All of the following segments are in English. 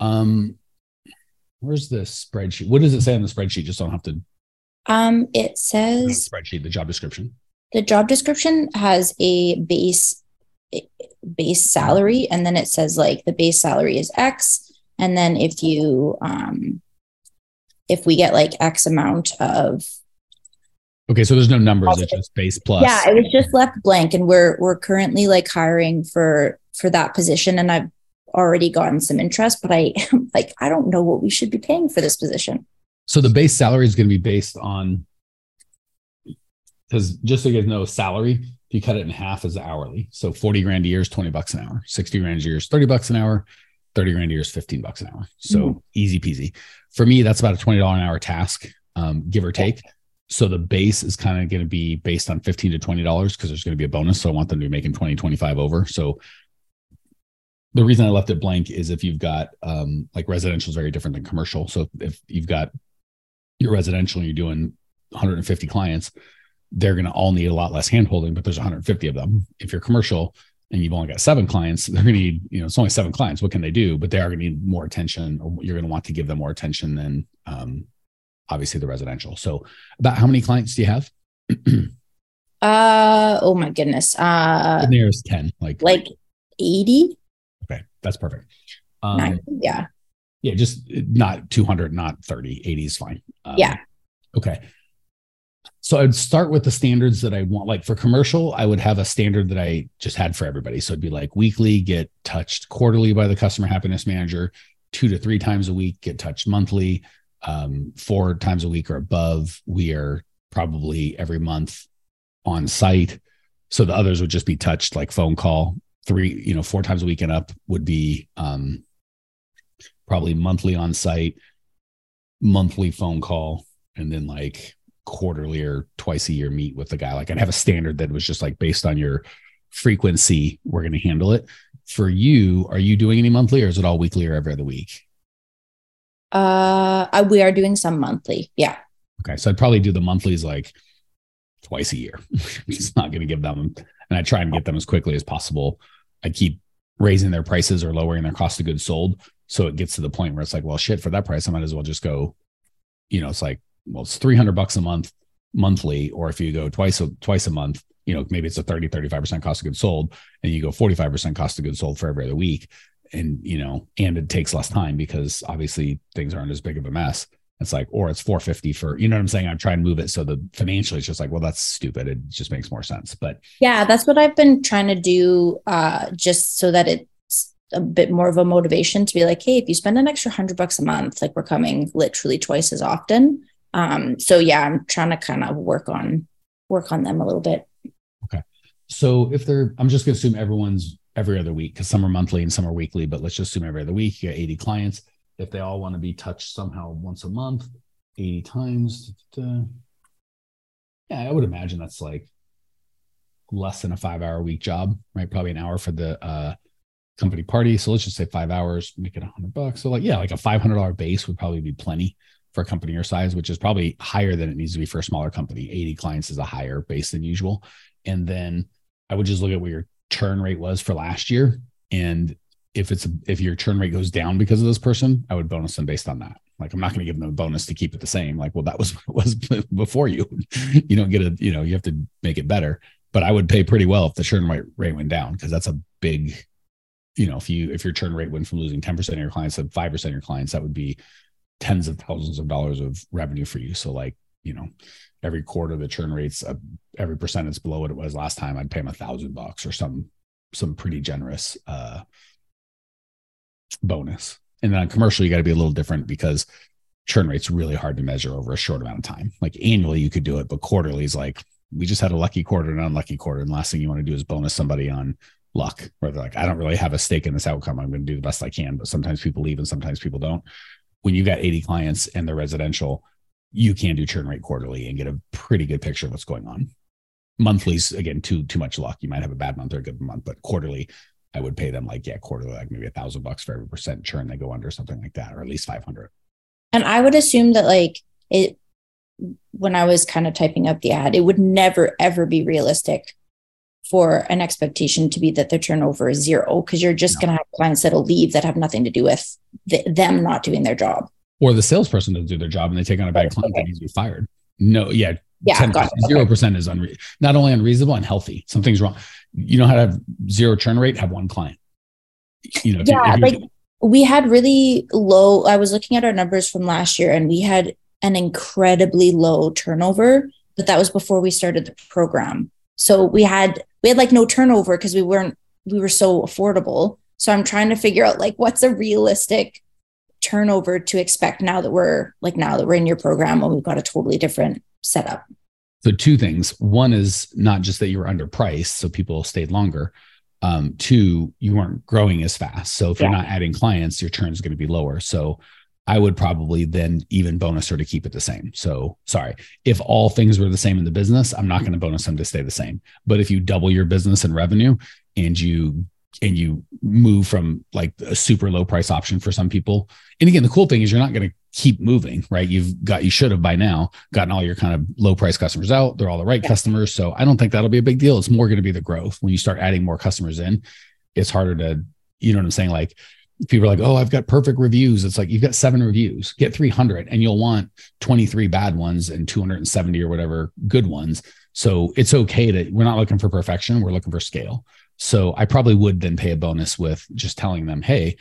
Um, where's the spreadsheet? What does it say on the spreadsheet? Just don't have to. Um, it says spreadsheet, the job description. The job description has a base base salary, and then it says like the base salary is X, and then if you um, if we get like X amount of Okay, so there's no numbers; it's just base plus. Yeah, it was just left blank, and we're we're currently like hiring for for that position, and I've already gotten some interest, but I like I don't know what we should be paying for this position. So the base salary is going to be based on because just so you guys know, salary if you cut it in half is hourly. So 40 grand a year is 20 bucks an hour, 60 grand a year is 30 bucks an hour, 30 grand a year is 15 bucks an hour. So mm easy peasy. For me, that's about a $20 an hour task, um, give or take. So the base is kind of going to be based on 15 to $20 because there's going to be a bonus. So I want them to be making 20, 25 over. So the reason I left it blank is if you've got um, like residential is very different than commercial. So if you've got your residential and you're doing 150 clients, they're going to all need a lot less handholding, but there's 150 of them. If you're commercial and you've only got seven clients, they're going to need, you know, it's only seven clients. What can they do? But they are going to need more attention, or you're going to want to give them more attention than um, obviously the residential. So, about how many clients do you have? uh oh my goodness. Uh, the nearest 10, like like 80. That's perfect. Um, 90, yeah. Yeah, just not 200, not 30. 80 is fine. Um, yeah. Okay. So I'd start with the standards that I want. Like for commercial, I would have a standard that I just had for everybody. So it'd be like weekly, get touched quarterly by the customer happiness manager, two to three times a week, get touched monthly, um, four times a week or above. We are probably every month on site. So the others would just be touched like phone call, three, you know, four times a week and up would be um, probably monthly on site, monthly phone call, and then like quarterly or twice a year meet with the guy. Like I'd have a standard that was just like based on your frequency, we're going to handle it. For you, are you doing any monthly or is it all weekly or every other week? Uh, we are doing some monthly. Yeah. Okay. So I'd probably do the monthlies like twice a year. it's not going to give them, and I try and get them as quickly as possible. I keep raising their prices or lowering their cost of goods sold. So it gets to the point where it's like, well, shit, for that price, I might as well just go, you know, it's like, well, it's 300 bucks a month monthly. Or if you go twice a, twice a month, you know, maybe it's a 30, 35% cost of goods sold and you go 45% cost of goods sold for every other week. And, you know, and it takes less time because obviously things aren't as big of a mess. It's like, or it's 450 for, you know what I'm saying? I'm trying to move it so the financially it's just like, well, that's stupid. It just makes more sense. But yeah, that's what I've been trying to do uh, just so that it's a bit more of a motivation to be like, hey, if you spend an extra hundred bucks a month, like we're coming literally twice as often. Um, so yeah, I'm trying to kind of work on work on them a little bit. Okay. So if they're, I'm just gonna assume everyone's every other week because some are monthly and some are weekly, but let's just assume every other week you got 80 clients if they all want to be touched somehow once a month, 80 times. yeah, I would imagine that's like less than a five hour week job, right? Probably an hour for the uh, company party. So let's just say five hours, make it a hundred bucks. So like, yeah, like a $500 base would probably be plenty for a company your size, which is probably higher than it needs to be for a smaller company. 80 clients is a higher base than usual. And then I would just look at what your churn rate was for last year. And if it's if your churn rate goes down because of this person, I would bonus them based on that. Like I'm not going to give them a bonus to keep it the same. Like, well, that was was before you. you don't get a, you know, you have to make it better. But I would pay pretty well if the churn rate rate went down because that's a big, you know, if you if your churn rate went from losing 10% of your clients to 5% of your clients, that would be tens of thousands of dollars of revenue for you. So like, you know, every quarter the churn rates uh, every percent it's below what it was last time, I'd pay them a thousand bucks or some some pretty generous uh bonus. And then on commercial, you got to be a little different because churn rate's really hard to measure over a short amount of time. Like annually, you could do it, but quarterly is like we just had a lucky quarter and an unlucky quarter. And the last thing you want to do is bonus somebody on luck where they're like, I don't really have a stake in this outcome. I'm going to do the best I can. But sometimes people leave and sometimes people don't. When you've got 80 clients and they're residential, you can do churn rate quarterly and get a pretty good picture of what's going on. Monthly's again too too much luck. You might have a bad month or a good month, but quarterly, I would pay them like yeah, quarterly, like maybe a thousand bucks for every percent churn they go under, something like that, or at least five hundred. And I would assume that like it when I was kind of typing up the ad, it would never ever be realistic for an expectation to be that their turnover is zero because you're just no. going to have clients that'll leave that have nothing to do with the, them not doing their job or the salesperson doesn't do their job and they take on a bad client okay. needs to be fired. No, yeah, yeah, zero percent is unre- not only unreasonable, unhealthy. Something's wrong. You know how to have zero churn rate? Have one client. You know, yeah, you, like we had really low. I was looking at our numbers from last year, and we had an incredibly low turnover, but that was before we started the program. So we had we had like no turnover because we weren't we were so affordable. So I'm trying to figure out like what's a realistic turnover to expect now that we're like now that we're in your program and we've got a totally different setup? So two things. One is not just that you were underpriced, so people stayed longer. Um, two, you weren't growing as fast. So if yeah. you're not adding clients, your churn is going to be lower. So I would probably then even bonus her to keep it the same. So sorry, if all things were the same in the business, I'm not going to bonus them to stay the same. But if you double your business and revenue and you and you move from like a super low price option for some people. And again, the cool thing is you're not going to keep moving, right? You've got, you should have by now gotten all your kind of low price customers out. They're all the right yeah. customers. So I don't think that'll be a big deal. It's more going to be the growth. When you start adding more customers in, it's harder to, you know what I'm saying? Like people are like, oh, I've got perfect reviews. It's like you've got seven reviews, get 300 and you'll want 23 bad ones and 270 or whatever good ones. So it's okay to, we're not looking for perfection. We're looking for scale. So I probably would then pay a bonus with just telling them, hey,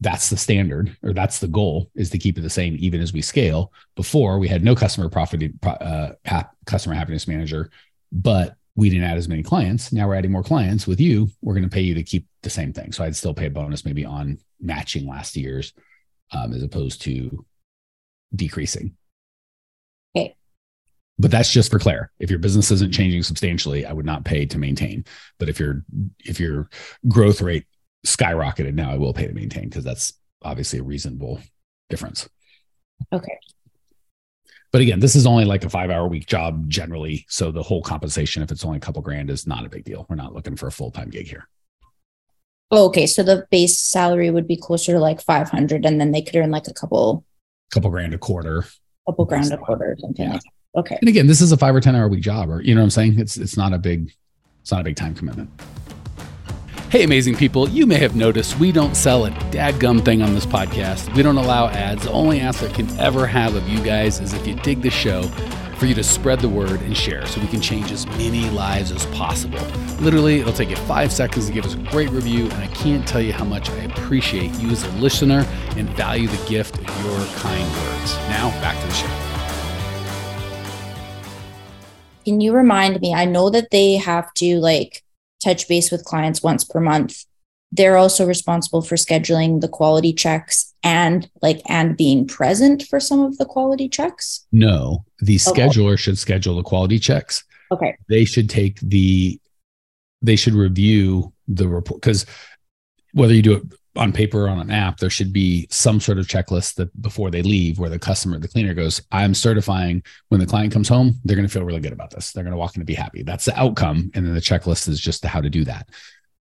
that's the standard or that's the goal is to keep it the same even as we scale. Before we had no customer profit, uh, customer happiness manager, but we didn't add as many clients. Now we're adding more clients with you. We're going to pay you to keep the same thing. So I'd still pay a bonus maybe on matching last year's um, as opposed to decreasing okay but that's just for Claire. If your business isn't changing substantially, I would not pay to maintain. But if your if your growth rate skyrocketed now, I will pay to maintain because that's obviously a reasonable difference. Okay. But again, this is only like a five hour week job generally. So the whole compensation, if it's only a couple grand, is not a big deal. We're not looking for a full time gig here. Oh, okay. So the base salary would be closer to like 500 and then they could earn like a couple, couple grand a quarter, couple grand a quarter something yeah. like that. Okay. And again, this is a five or 10 hour week job, or you know what I'm saying? It's it's not a big, it's not a big time commitment. Hey, amazing people, you may have noticed we don't sell a dadgum thing on this podcast. We don't allow ads. The only ask I can ever have of you guys is if you dig the show, for you to spread the word and share so we can change as many lives as possible. Literally, it'll take you five seconds to give us a great review, and I can't tell you how much I appreciate you as a listener and value the gift of your kind words. Now, back to the show. Can you remind me? I know that they have to like touch base with clients once per month. They're also responsible for scheduling the quality checks and like and being present for some of the quality checks. No, the okay. scheduler should schedule the quality checks. Okay. They should take the they should review the report because whether you do it on paper or on an app, there should be some sort of checklist that before they leave, where the customer, the cleaner goes, I'm certifying when the client comes home, they're going to feel really good about this. They're going to walk in and be happy. That's the outcome. And then the checklist is just how to do that.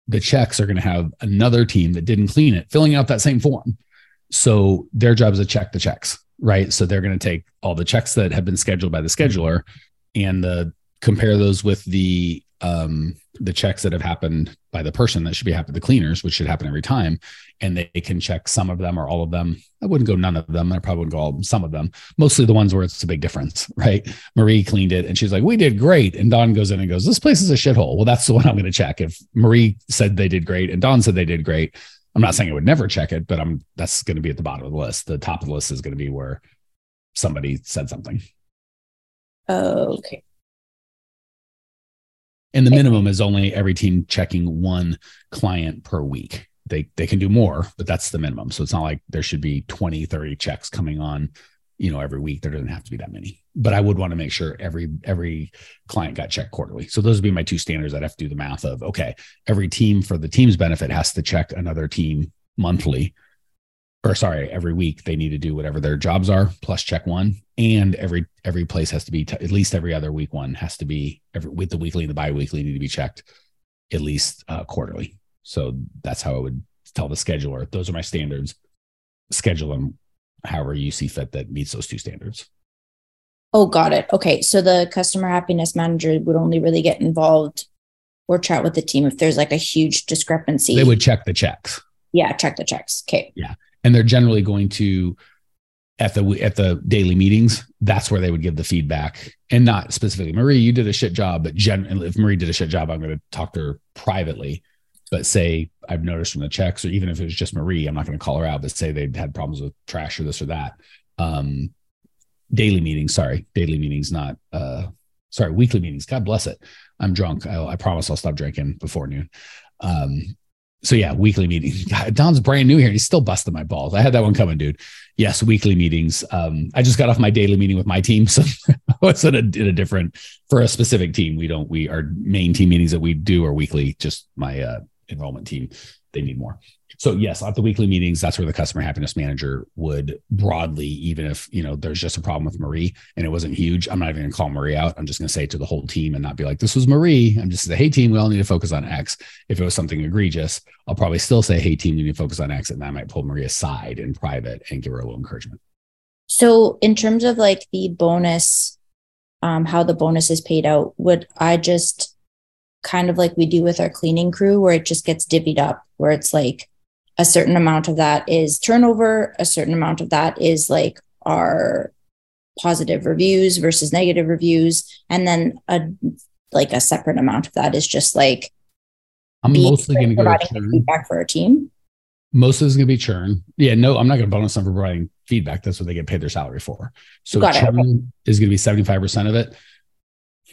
The checks are going to have another team that didn't clean it filling out that same form. So their job is to check the checks, right? So they're going to take all the checks that have been scheduled by the scheduler and the compare those with the um, the checks that have happened by the person that should be happening, the cleaners, which should happen every time. And they can check some of them or all of them. I wouldn't go none of them. I probably would go all, some of them, mostly the ones where it's a big difference, right? Marie cleaned it and she's like, we did great. And Don goes in and goes, this place is a shithole. Well, that's the one I'm going to check. If Marie said they did great and Don said they did great, I'm not saying I would never check it, but I'm that's going to be at the bottom of the list. The top of the list is going to be where somebody said something. Okay. And the minimum is only every team checking one client per week. They they can do more, but that's the minimum. So it's not like there should be 20, 30 checks coming on you know, every week. There doesn't have to be that many, but I would want to make sure every every client got checked quarterly. So those would be my two standards. I'd have to do the math of okay, every team for the team's benefit has to check another team monthly, or sorry, every week they need to do whatever their jobs are plus check one, and every every place has to be t- at least every other week one has to be every with the weekly and the biweekly need to be checked at least uh, quarterly. So that's how I would tell the scheduler. Those are my standards. Schedule them however you see fit that meets those two standards. Oh, got it. Okay. So the customer happiness manager would only really get involved or chat with the team if there's like a huge discrepancy. They would check the checks. Yeah, check the checks. Okay. Yeah. And they're generally going to at the at the daily meetings, that's where they would give the feedback and not specifically Marie, you did a shit job, but gen- if Marie did a shit job, I'm going to talk to her privately but say I've noticed from the checks, or even if it was just Marie, I'm not going to call her out, but say they'd had problems with trash or this or that. Um, daily meetings, sorry, daily meetings, not uh, sorry, weekly meetings. God bless it. I'm drunk. I, I promise I'll stop drinking before noon. Um, so yeah, weekly meetings. God, Don's brand new here. And he's still busting my balls. I had that one coming, dude. Yes, weekly meetings. Um, I just got off my daily meeting with my team, so I was in a, in a different for a specific team. We don't. We our main team meetings that we do are weekly. Just my uh, enrollment team, they need more. So yes, at the weekly meetings, that's where the customer happiness manager would broadly, even if you know there's just a problem with Marie and it wasn't huge, I'm not even gonna call Marie out. I'm just gonna say to the whole team and not be like, this was Marie. I'm just say, hey team, we all need to focus on X. If it was something egregious, I'll probably still say, hey team, we need to focus on X, and I might pull Marie aside in private and give her a little encouragement. So in terms of like the bonus, um, how the bonus is paid out, would I just kind of like we do with our cleaning crew, where it just gets divvied up, where it's like a certain amount of that is turnover, a certain amount of that is like our positive reviews versus negative reviews, and then a like a separate amount of that is just like I'm mostly going to go feedback for our team. Most of it is going to be churn. Yeah, no, I'm not going to bonus them for providing feedback. That's what they get paid their salary for. So Got churn is going to be 75% of it.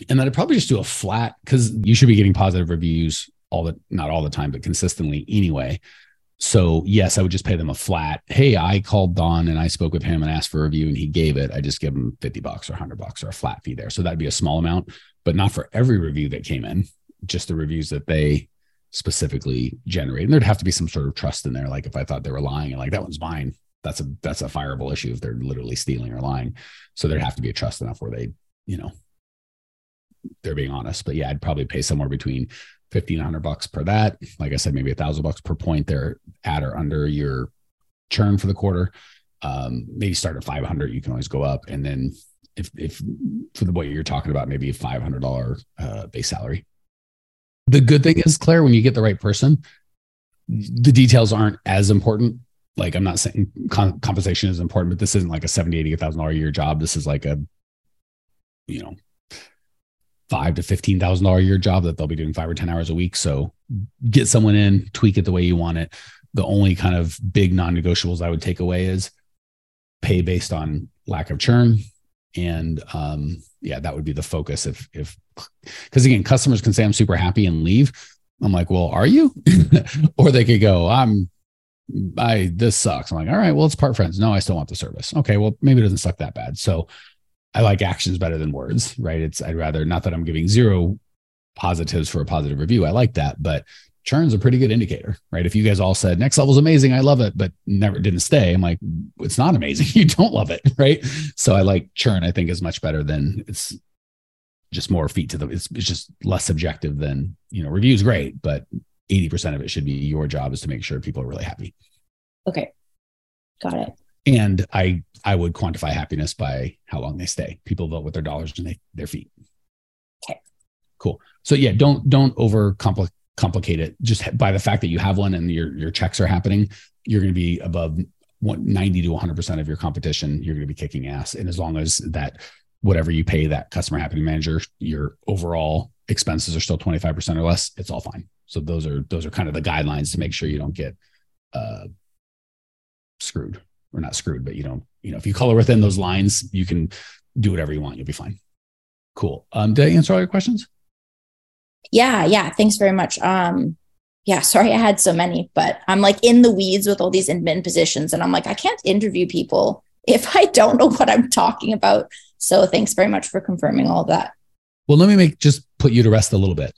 And then I'd probably just do a flat because you should be getting positive reviews all the not all the time, but consistently anyway. So yes, I would just pay them a flat. Hey, I called Don and I spoke with him and asked for a review and he gave it. I just give him 50 bucks or 100 bucks or a flat fee there. So that'd be a small amount, but not for every review that came in, just the reviews that they specifically generate. And there'd have to be some sort of trust in there. Like if I thought they were lying and like that one's mine, that's a that's a fireable issue if they're literally stealing or lying. So there'd have to be a trust enough where they, you know, they're being honest. But yeah, I'd probably pay somewhere between fifteen hundred bucks per that. Like I said, maybe a thousand bucks per point there at or under your churn for the quarter. Um, maybe start at five hundred. You can always go up, and then if if for the what you're talking about, maybe a five hundred dollar uh, base salary. The good thing is, Claire, when you get the right person, the details aren't as important. Like I'm not saying com- compensation is important, but this isn't like a seventy, eighty thousand dollar a year job. This is like a, you know, five to fifteen thousand dollar a year job that they'll be doing five or ten hours a week. So get someone in, tweak it the way you want it. The only kind of big non-negotiables I would take away is pay based on lack of churn. And um, yeah, that would be the focus if if because again, customers can say I'm super happy and leave. I'm like, well, are you? or they could go, I'm I this sucks. I'm like, all right, well, it's part friends. No, I still want the service. Okay, well, maybe it doesn't suck that bad. So I like actions better than words, right? It's I'd rather not that I'm giving zero positives for a positive review. I like that, but churn's a pretty good indicator, right? If you guys all said next level's amazing, I love it, but never didn't stay, I'm like, it's not amazing. You don't love it, right? So I like churn. I think is much better than it's just more feet to the. It's, it's just less subjective than you know. Reviews great, but eighty percent of it should be your job is to make sure people are really happy. Okay. Got it. And I I would quantify happiness by how long they stay. People vote with their dollars and they, their feet. Okay. Cool. So yeah, don't don't over complicate it. Just by the fact that you have one and your your checks are happening, you're going to be above 90 to 100 percent of your competition. You're going to be kicking ass. And as long as that whatever you pay that customer happiness manager, your overall expenses are still 25 percent or less, it's all fine. So those are those are kind of the guidelines to make sure you don't get uh, screwed or not screwed, but you don't, you know, if you color within those lines, you can do whatever you want. You'll be fine. Cool. Um, did I answer all your questions? Yeah, yeah. Thanks very much. Um, yeah, sorry I had so many, but I'm like in the weeds with all these admin positions, and I'm like, I can't interview people if I don't know what I'm talking about. So thanks very much for confirming all that. Well, let me make just put you to rest a little bit.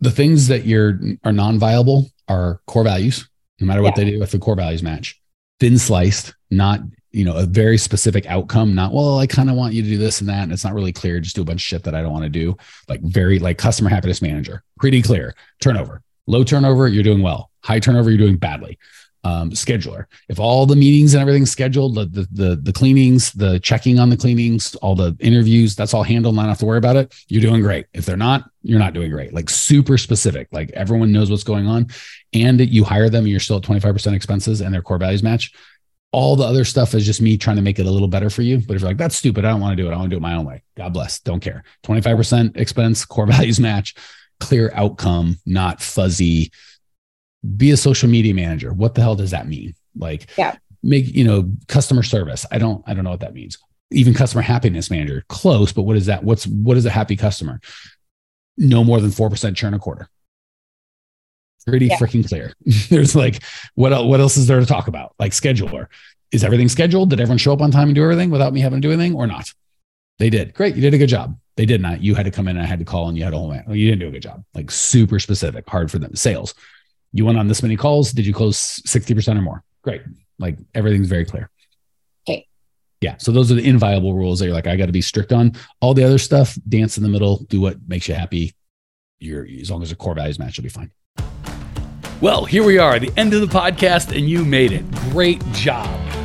The things that you're are non-viable are core values, no matter what yeah. they do, if the core values match. Thin sliced, not you know a very specific outcome not well i kind of want you to do this and that and it's not really clear just do a bunch of shit that i don't want to do. Like very like customer happiness manager pretty clear. Turnover low turnover you're doing well. High turnover you're doing badly um, scheduler. If all the meetings and everything's scheduled, the, the, the the cleanings, the checking on the cleanings, all the interviews, that's all handled. Not have to worry about it. You're doing great. If they're not, you're not doing great. Like super specific. Like everyone knows what's going on, and you hire them, and you're still at 25% expenses, and their core values match. All the other stuff is just me trying to make it a little better for you. But if you're like, that's stupid, I don't want to do it. I want to do it my own way. God bless. Don't care. 25% expense, core values match, clear outcome, not fuzzy be a social media manager. What the hell does that mean? Like, yeah, make you know customer service. I don't I don't know what that means. Even customer happiness manager, close, but what is that? What's what is a happy customer? No more than four percent churn a quarter. Pretty yeah. freaking clear. There's like what else, what else is there to talk about? Like scheduler. Is everything scheduled? Did everyone show up on time and do everything without me having to do anything or not? They did. Great. You did a good job. They did not. You had to come in and I had to call and you had a whole man. you didn't do a good job. Like super specific, hard for them. Sales you went on this many calls. Did you close 60% or more? Great. Like everything's very clear. Okay. Yeah. So those are the inviolable rules that you're like, I got to be strict on. All the other stuff, dance in the middle, do what makes you happy. You're as long as the core values match, you'll be fine. Well, here we are, the end of the podcast, and you made it. Great job.